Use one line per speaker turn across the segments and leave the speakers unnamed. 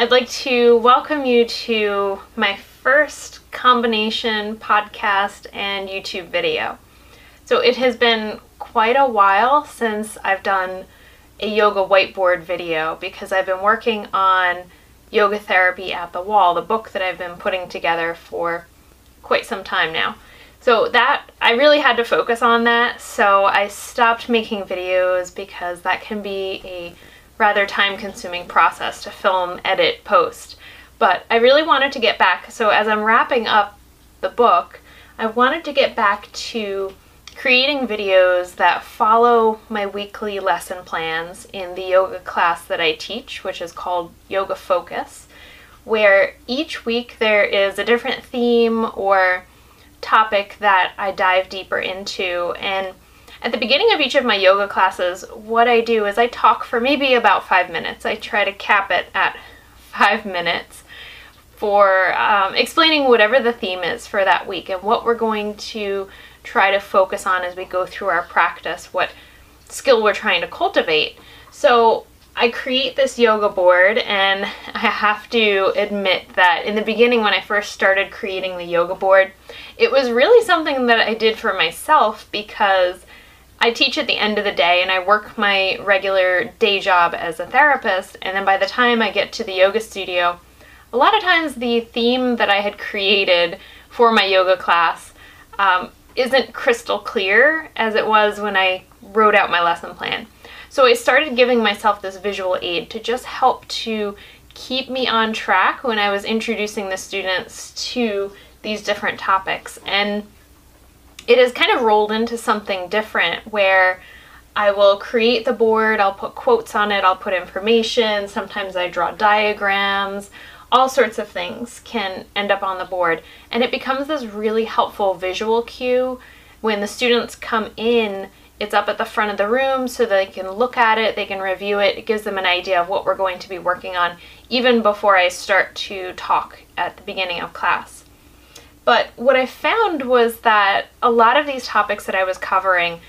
I'd like to welcome you to my first combination podcast and YouTube video. So it has been quite a while since I've done a yoga whiteboard video because I've been working on Yoga Therapy at the Wall, the book that I've been putting together for quite some time now. So that I really had to focus on that, so I stopped making videos because that can be a rather time consuming process to film, edit, post. But I really wanted to get back, so as I'm wrapping up the book, I wanted to get back to creating videos that follow my weekly lesson plans in the yoga class that I teach, which is called Yoga Focus, where each week there is a different theme or topic that I dive deeper into. And at the beginning of each of my yoga classes, what I do is I talk for maybe about five minutes. I try to cap it at five minutes for um, explaining whatever the theme is for that week and what we're going to try to focus on as we go through our practice, what skill we're trying to cultivate. So I create this yoga board, and I have to admit that in the beginning, when I first started creating the yoga board, it was really something that I did for myself because I teach at the end of the day and I work my regular day job as a therapist, and then by the time I get to the yoga studio, a lot of times the theme that I had created for my yoga class um, isn't crystal clear as it was when I wrote out my lesson plan. So I started giving myself this visual aid to just help to keep me on track when I was introducing the students to these different topics. And it has kind of rolled into something different where I will create the board, I'll put quotes on it, I'll put information, sometimes I draw diagrams, all sorts of things can end up on the board. And it becomes this really helpful visual cue when the students come in. It's up at the front of the room so they can look at it, they can review it. It gives them an idea of what we're going to be working on even before I start to talk at the beginning of class. But what I found was that a lot of these topics that I was covering,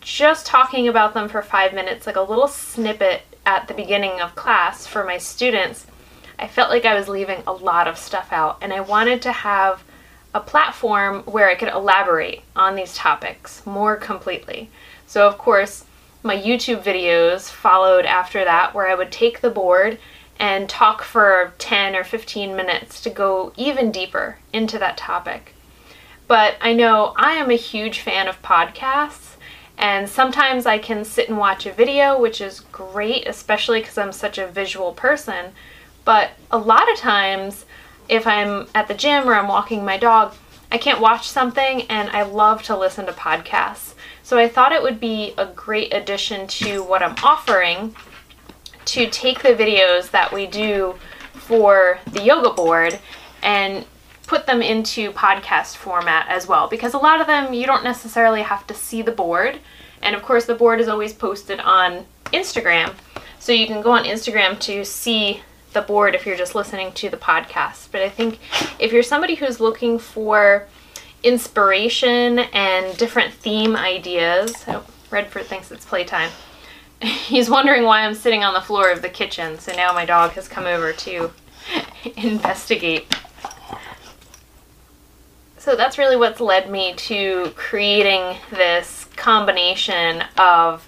just talking about them for five minutes, like a little snippet at the beginning of class for my students, I felt like I was leaving a lot of stuff out, and I wanted to have a platform where I could elaborate on these topics more completely. So, of course, my YouTube videos followed after that, where I would take the board and talk for 10 or 15 minutes to go even deeper into that topic. But I know I am a huge fan of podcasts, and sometimes I can sit and watch a video, which is great, especially because I'm such a visual person. But a lot of times, if I'm at the gym or I'm walking my dog, I can't watch something and I love to listen to podcasts. So I thought it would be a great addition to what I'm offering to take the videos that we do for the yoga board and put them into podcast format as well because a lot of them you don't necessarily have to see the board and of course the board is always posted on Instagram so you can go on Instagram to see the board if you're just listening to the podcast. But I think if you're somebody who's looking for inspiration and different theme ideas, oh, Redford thinks it's playtime. He's wondering why I'm sitting on the floor of the kitchen, so now my dog has come over to investigate. So that's really what's led me to creating this combination of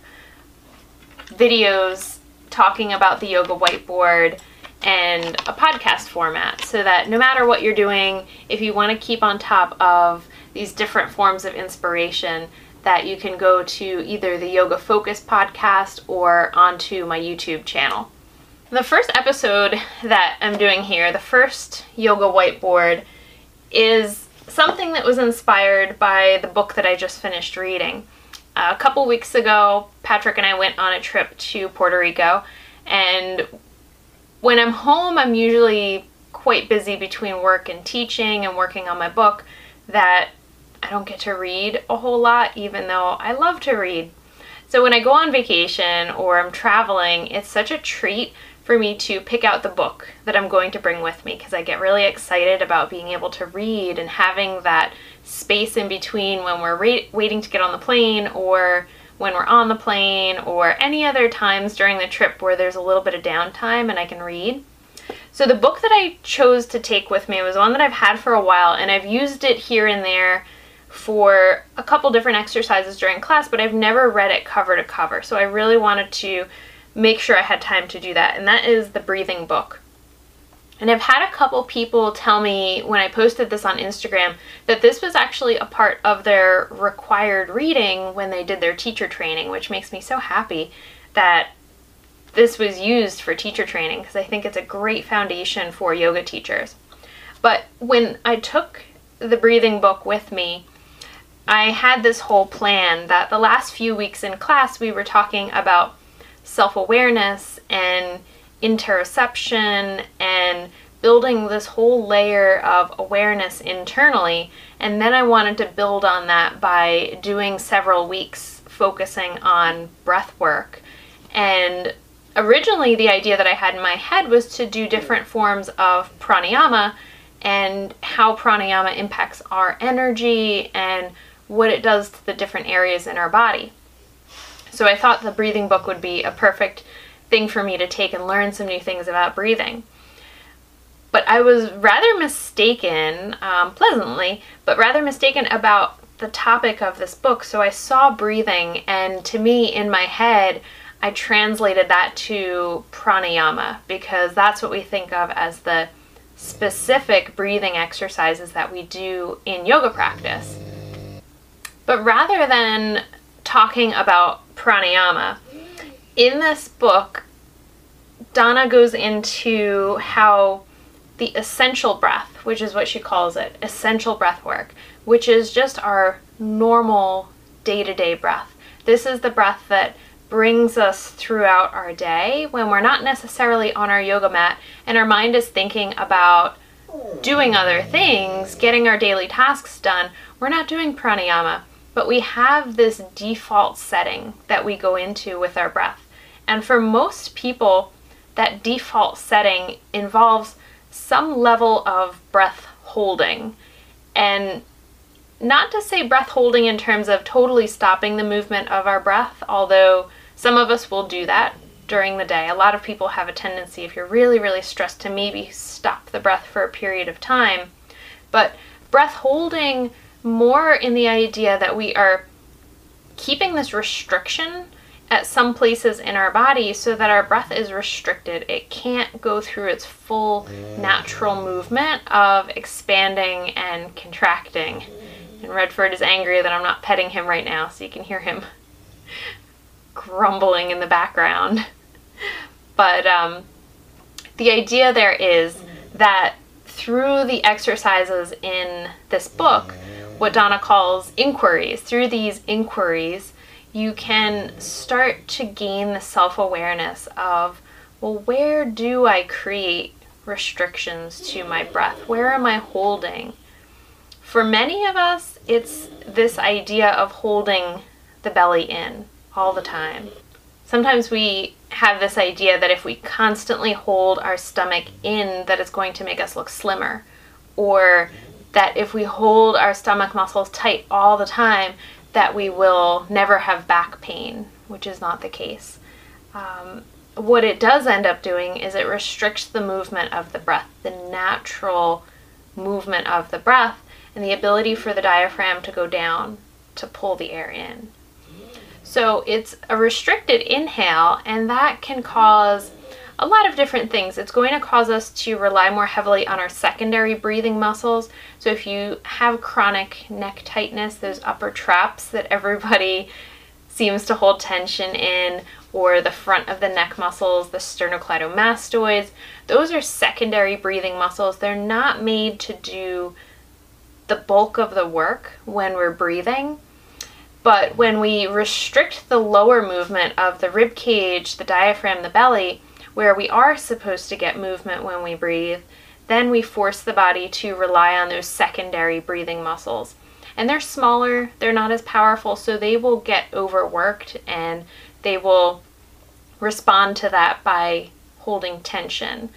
videos talking about the yoga whiteboard and a podcast format so that no matter what you're doing, if you want to keep on top of these different forms of inspiration, that you can go to either the Yoga Focus podcast or onto my YouTube channel. The first episode that I'm doing here, the first yoga whiteboard, is something that was inspired by the book that I just finished reading. a couple weeks ago, Patrick and I went on a trip to Puerto Rico, and when I'm home, I'm usually quite busy between work and teaching and working on my book that I don't get to read a whole lot, even though I love to read. So when I go on vacation or I'm traveling, it's such a treat for me to pick out the book that I'm going to bring with me because I get really excited about being able to read and having that space in between when we're waiting to get on the plane or when we're on the plane or any other times during the trip where there's a little bit of downtime and I can read. So the book that I chose to take with me was one that I've had for a while and I've used it here and there for a couple different exercises during class, but I've never read it cover to cover. So I really wanted to make sure I had time to do that, and that is the breathing book. And I've had a couple people tell me when I posted this on Instagram that this was actually a part of their required reading when they did their teacher training, which makes me so happy that this was used for teacher training because I think it's a great foundation for yoga teachers. But when I took the breathing book with me, I had this whole plan that the last few weeks in class we were talking about self awareness and interoception and building this whole layer of awareness internally. And then I wanted to build on that by doing several weeks focusing on breath work. And originally, the idea that I had in my head was to do different forms of pranayama and how pranayama impacts our energy and what it does to the different areas in our body. So I thought the breathing book would be a perfect thing for me to take and learn some new things about breathing. But I was rather mistaken, um, pleasantly, but rather mistaken about the topic of this book. So I saw breathing, and to me, in my head, I translated that to pranayama because that's what we think of as the specific breathing exercises that we do in yoga practice. But rather than talking about pranayama, in this book, Donna goes into how the essential breath, which is what she calls it, essential breath work, which is just our normal day to day breath. This is the breath that brings us throughout our day when we're not necessarily on our yoga mat and our mind is thinking about doing other things, getting our daily tasks done. We're not doing pranayama. But we have this default setting that we go into with our breath. And for most people, that default setting involves some level of breath holding. And not to say breath holding in terms of totally stopping the movement of our breath, although some of us will do that during the day. A lot of people have a tendency, if you're really, really stressed, to maybe stop the breath for a period of time. But breath holding more in the idea that we are keeping this restriction at some places in our body so that our breath is restricted. It can't go through its full natural movement of expanding and contracting. And Redford is angry that I'm not petting him right now, so you can hear him grumbling in the background. But um, the idea there is that through the exercises in this book, what Donna calls inquiries. Through these inquiries, you can start to gain the self awareness of, well, where do I create restrictions to my breath? Where am I holding? For many of us, it's this idea of holding the belly in all the time. Sometimes we have this idea that if we constantly hold our stomach in that it's going to make us look slimmer or that if we hold our stomach muscles tight all the time, that we will never have back pain, which is not the case. Um, what it does end up doing is it restricts the movement of the breath, the natural movement of the breath, and the ability for the diaphragm to go down to pull the air in. So it's a restricted inhale, and that can cause a lot of different things. It's going to cause us to rely more heavily on our secondary breathing muscles. So if you have chronic neck tightness, those upper traps that everybody seems to hold tension in, or the front of the neck muscles, the sternocleidomastoids, those are secondary breathing muscles. They're not made to do the bulk of the work when we're breathing. But when we restrict the lower movement of the rib cage, the diaphragm, the belly, where we are supposed to get movement when we breathe, then we force the body to rely on those secondary breathing muscles. And they're smaller, they're not as powerful, so they will get overworked and they will respond to that by holding tension.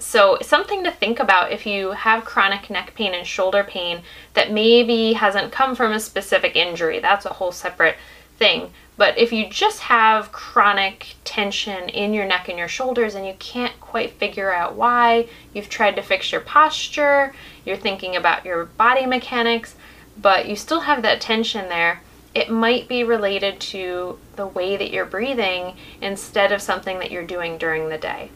So, something to think about if you have chronic neck pain and shoulder pain that maybe hasn't come from a specific injury. That's a whole separate thing. But if you just have chronic tension in your neck and your shoulders and you can't quite figure out why, you've tried to fix your posture, you're thinking about your body mechanics, but you still have that tension there, it might be related to the way that you're breathing instead of something that you're doing during the day.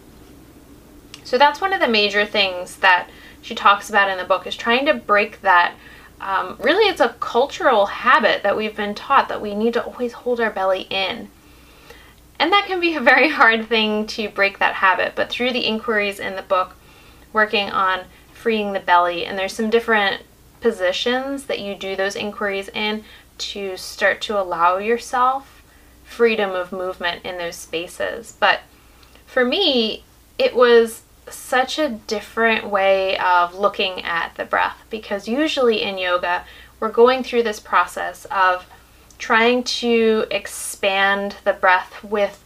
So that's one of the major things that she talks about in the book is trying to break that um, really it's a cultural habit that we've been taught that we need to always hold our belly in. And that can be a very hard thing to break that habit, but through the inquiries in the book, working on freeing the belly, and there's some different positions that you do those inquiries in to start to allow yourself freedom of movement in those spaces. But for me, it was such a different way of looking at the breath because usually in yoga, we're going through this process of trying to expand the breath with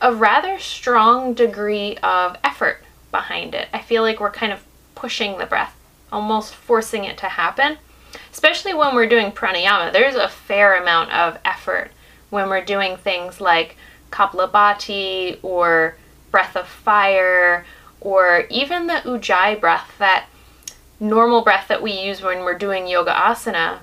a rather strong degree of effort behind it. I feel like we're kind of pushing the breath, almost forcing it to happen. Especially when we're doing pranayama, there's a fair amount of effort when we're doing things like Kapalabhati or breath of fire or even the ujjayi breath, that normal breath that we use when we're doing yoga asana,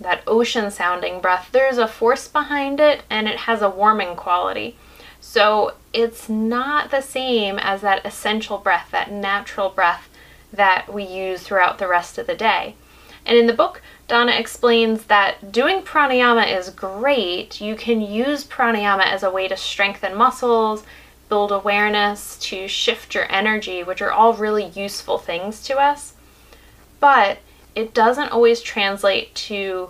that ocean sounding breath, there's a force behind it and it has a warming quality. So it's not the same as that essential breath, that natural breath that we use throughout the rest of the day. And in the book, Donna explains that doing pranayama is great. You can use pranayama as a way to strengthen muscles, build awareness, to shift your energy, which are all really useful things to us. But it doesn't always translate to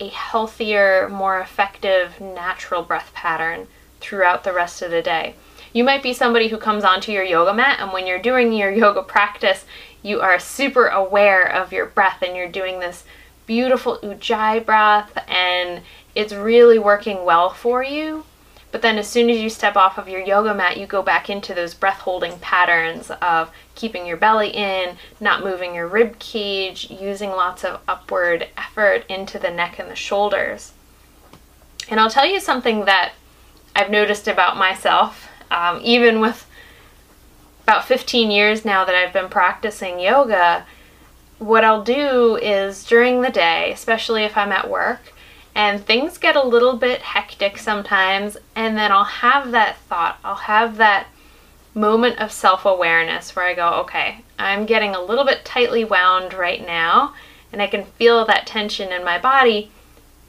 a healthier, more effective, natural breath pattern throughout the rest of the day. You might be somebody who comes onto your yoga mat, and when you're doing your yoga practice, you are super aware of your breath and you're doing this beautiful ujjayi breath, and it's really working well for you. But then as soon as you step off of your yoga mat, you go back into those breath holding patterns of keeping your belly in, not moving your rib cage, using lots of upward effort into the neck and the shoulders. And I'll tell you something that I've noticed about myself, um, even with about 15 years now that I've been practicing yoga. What I'll do is during the day, especially if I'm at work, and things get a little bit hectic sometimes and then I'll have that thought I'll have that moment of self-awareness where I go okay I'm getting a little bit tightly wound right now and I can feel that tension in my body.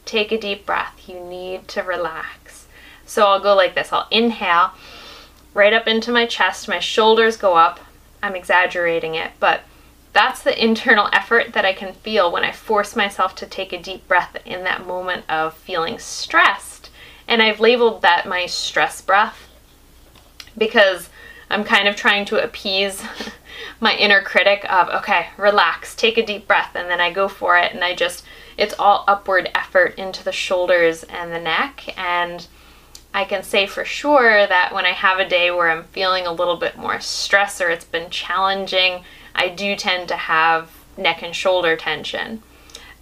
Take a deep breath. You need to relax. So I'll go like this. I'll inhale right up into my chest. My shoulders go up. I'm exaggerating it but that's the internal effort that I can feel when I force myself to take a deep breath in that moment of feeling stressed. And I've labeled that my stress breath because I'm kind of trying to appease my inner critic of, okay, relax, take a deep breath, and then I go for it, and I just, it's all upward effort into the shoulders and the neck. And I can say for sure that when I have a day where I'm feeling a little bit more stress or it's been challenging, I do tend to have neck and shoulder tension.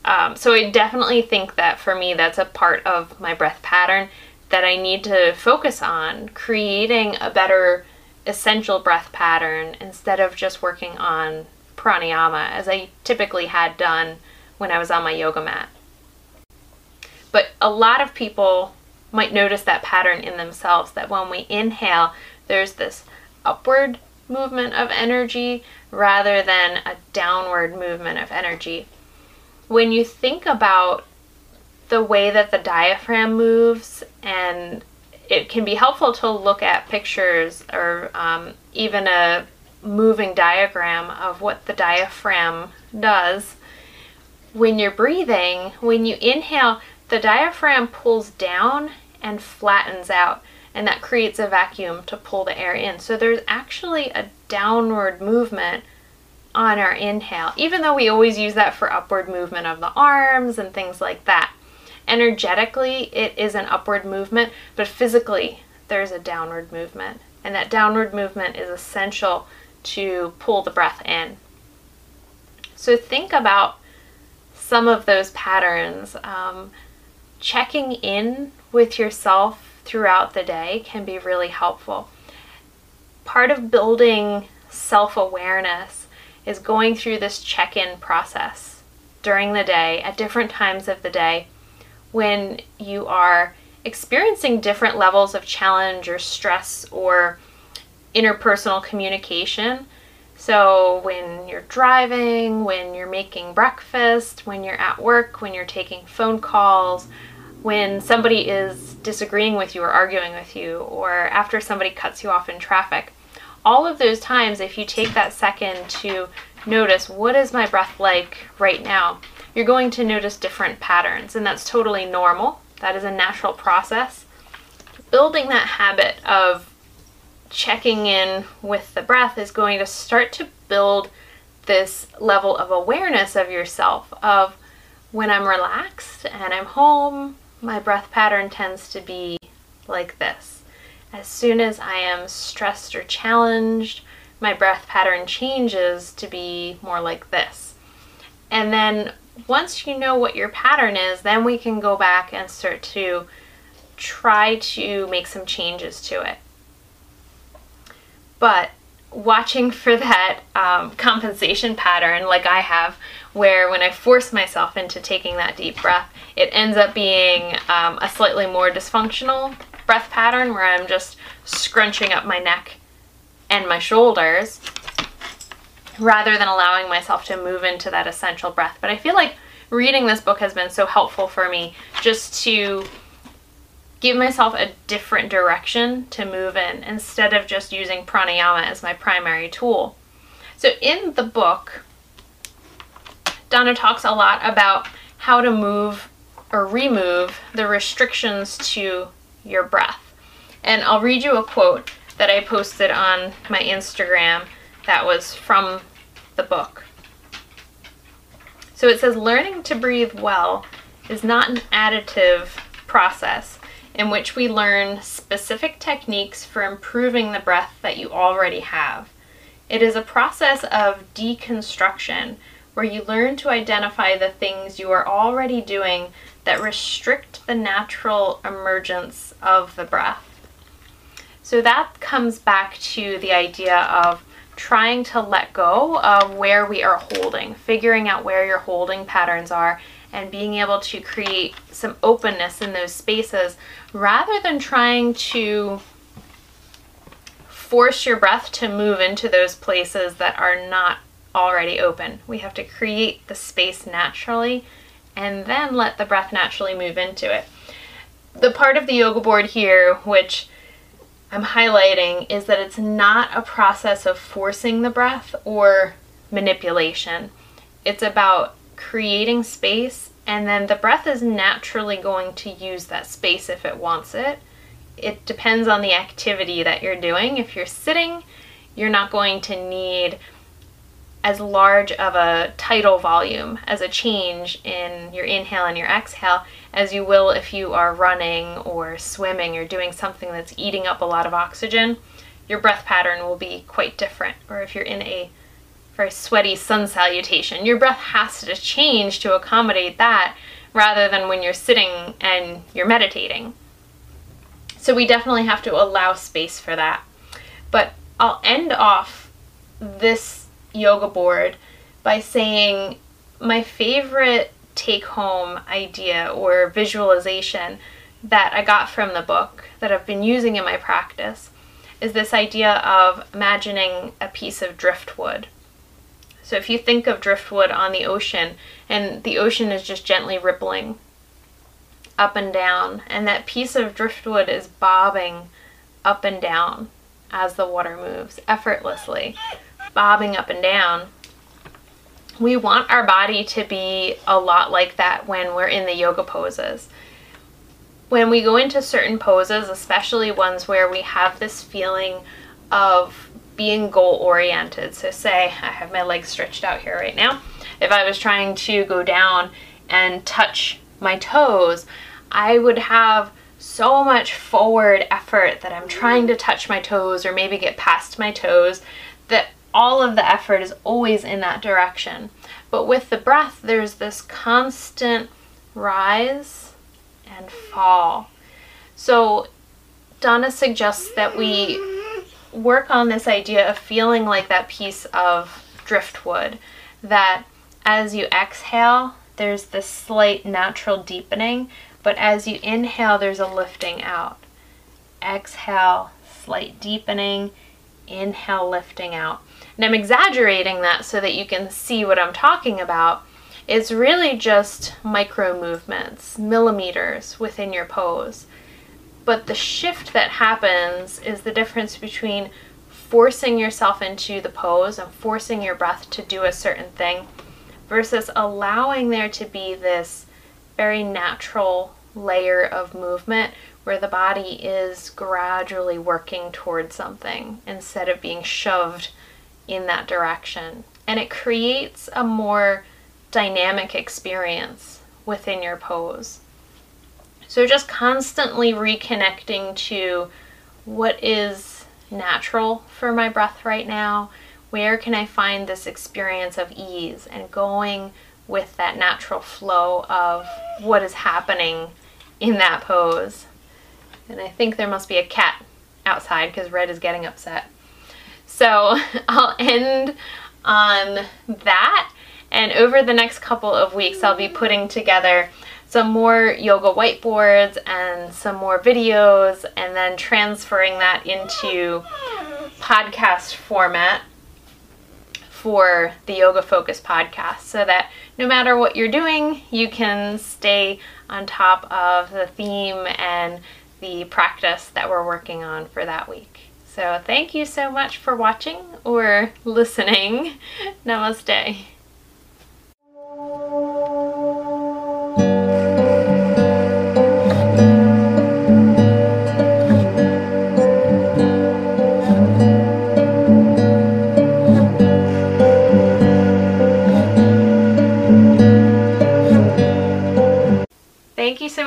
Um, so I definitely think that for me, that's a part of my breath pattern that I need to focus on, creating a better essential breath pattern instead of just working on pranayama as I typically had done when I was on my yoga mat. But a lot of people might notice that pattern in themselves that when we inhale, there's this upward movement of energy rather than a downward movement of energy. When you think about the way that the diaphragm moves, and it can be helpful to look at pictures or um, even a moving diagram of what the diaphragm does. When you're breathing, when you inhale, the diaphragm pulls down and flattens out and that creates a vacuum to pull the air in. So there's actually a downward movement on our inhale, even though we always use that for upward movement of the arms and things like that. Energetically, it is an upward movement, but physically, there's a downward movement. And that downward movement is essential to pull the breath in. So think about some of those patterns. Um, checking in with yourself throughout the day can be really helpful. Part of building self awareness is going through this check in process during the day at different times of the day when you are experiencing different levels of challenge or stress or interpersonal communication. So, when you're driving, when you're making breakfast, when you're at work, when you're taking phone calls, when somebody is disagreeing with you or arguing with you, or after somebody cuts you off in traffic. All of those times, if you take that second to notice what is my breath like right now, you're going to notice different patterns, and that's totally normal. That is a natural process. Building that habit of checking in with the breath is going to start to build this level of awareness of yourself of when I'm relaxed and I'm home, my breath pattern tends to be like this. As soon as I am stressed or challenged, my breath pattern changes to be more like this. And then once you know what your pattern is, then we can go back and start to try to make some changes to it. But watching for that um, compensation pattern, like I have, where when I force myself into taking that deep breath, it ends up being um, a slightly more dysfunctional breath pattern where I'm just scrunching up my neck and my shoulders rather than allowing myself to move into that essential breath. But I feel like reading this book has been so helpful for me just to give myself a different direction to move in instead of just using pranayama as my primary tool. So in the book, Donna talks a lot about how to move or remove the restrictions to your breath. And I'll read you a quote that I posted on my Instagram that was from the book. So it says learning to breathe well is not an additive process in which we learn specific techniques for improving the breath that you already have. It is a process of deconstruction where you learn to identify the things you are already doing that restrict the natural emergence of the breath. So that comes back to the idea of trying to let go of where we are holding, figuring out where your holding patterns are, and being able to create some openness in those spaces rather than trying to force your breath to move into those places that are not already open. We have to create the space naturally and then let the breath naturally move into it. The part of the yoga board here, which I'm highlighting, is that it's not a process of forcing the breath or manipulation. It's about creating space and then the breath is naturally going to use that space if it wants it. It depends on the activity that you're doing. If you're sitting, you're not going to need as large of a tidal volume as a change in your inhale and your exhale as you will if you are running or swimming or doing something that's eating up a lot of oxygen. Your breath pattern will be quite different. Or if you're in a very sweaty sun salutation, your breath has to change to accommodate that rather than when you're sitting and you're meditating. So we definitely have to allow space for that. But I'll end off this yoga board by saying my favorite take home idea or visualization that I got from the book that I've been using in my practice is this idea of imagining a piece of driftwood. So if you think of driftwood on the ocean and the ocean is just gently rippling up and down and that piece of driftwood is bobbing up and down as the water moves effortlessly bobbing up and down. We want our body to be a lot like that when we're in the yoga poses. When we go into certain poses, especially ones where we have this feeling of being goal oriented. So, say I have my legs stretched out here right now. If I was trying to go down and touch my toes, I would have so much forward effort that I'm trying to touch my toes or maybe get past my toes that all of the effort is always in that direction. But with the breath, there's this constant rise and fall. So Donna suggests that we work on this idea of feeling like that piece of driftwood, that as you exhale, there's this slight natural deepening, but as you inhale, there's a lifting out. Exhale, slight deepening, inhale, lifting out. And I'm exaggerating that so that you can see what I'm talking about. It's really just micro movements, millimeters within your pose. But the shift that happens is the difference between forcing yourself into the pose and forcing your breath to do a certain thing versus allowing there to be this very natural layer of movement where the body is gradually working towards something instead of being shoved in that direction. And it creates a more dynamic experience within your pose. So just constantly reconnecting to what is natural for my breath right now. Where can I find this experience of ease and going with that natural flow of what is happening in that pose. And I think there must be a cat outside because Red is getting upset. So I'll end on that. And over the next couple of weeks, I'll be putting together some more yoga whiteboards and some more videos and then transferring that into podcast format for the Yoga Focus podcast so that no matter what you're doing, you can stay on top of the theme and the practice that we're working on for that week. So thank you so much for watching or listening. Namaste.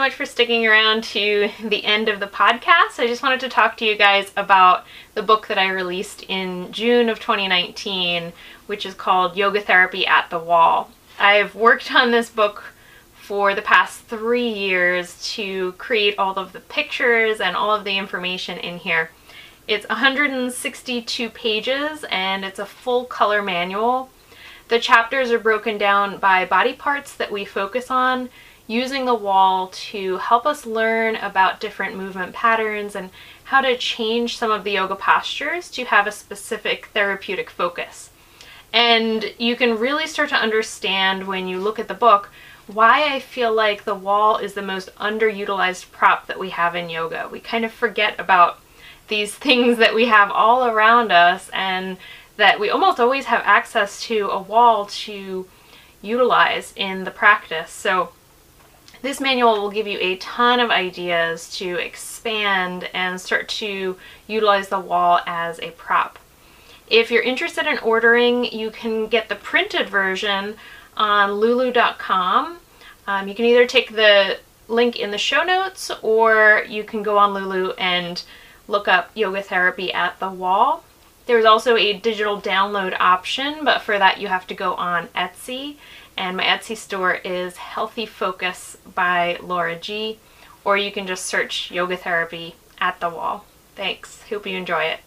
Much for sticking around to the end of the podcast. I just wanted to talk to you guys about the book that I released in June of 2019, which is called Yoga Therapy at the Wall. I've worked on this book for the past three years to create all of the pictures and all of the information in here. It's 162 pages and it's a full color manual. The chapters are broken down by body parts that we focus on using the wall to help us learn about different movement patterns and how to change some of the yoga postures to have a specific therapeutic focus. And you can really start to understand when you look at the book why I feel like the wall is the most underutilized prop that we have in yoga. We kind of forget about these things that we have all around us and that we almost always have access to a wall to utilize in the practice. So this manual will give you a ton of ideas to expand and start to utilize the wall as a prop. If you're interested in ordering, you can get the printed version on lulu.com. Um, you can either take the link in the show notes or you can go on Lulu and look up yoga therapy at the wall. There's also a digital download option, but for that you have to go on Etsy and my Etsy store is Healthy Focus by Laura G. Or you can just search yoga therapy at the wall. Thanks. Hope you enjoy it.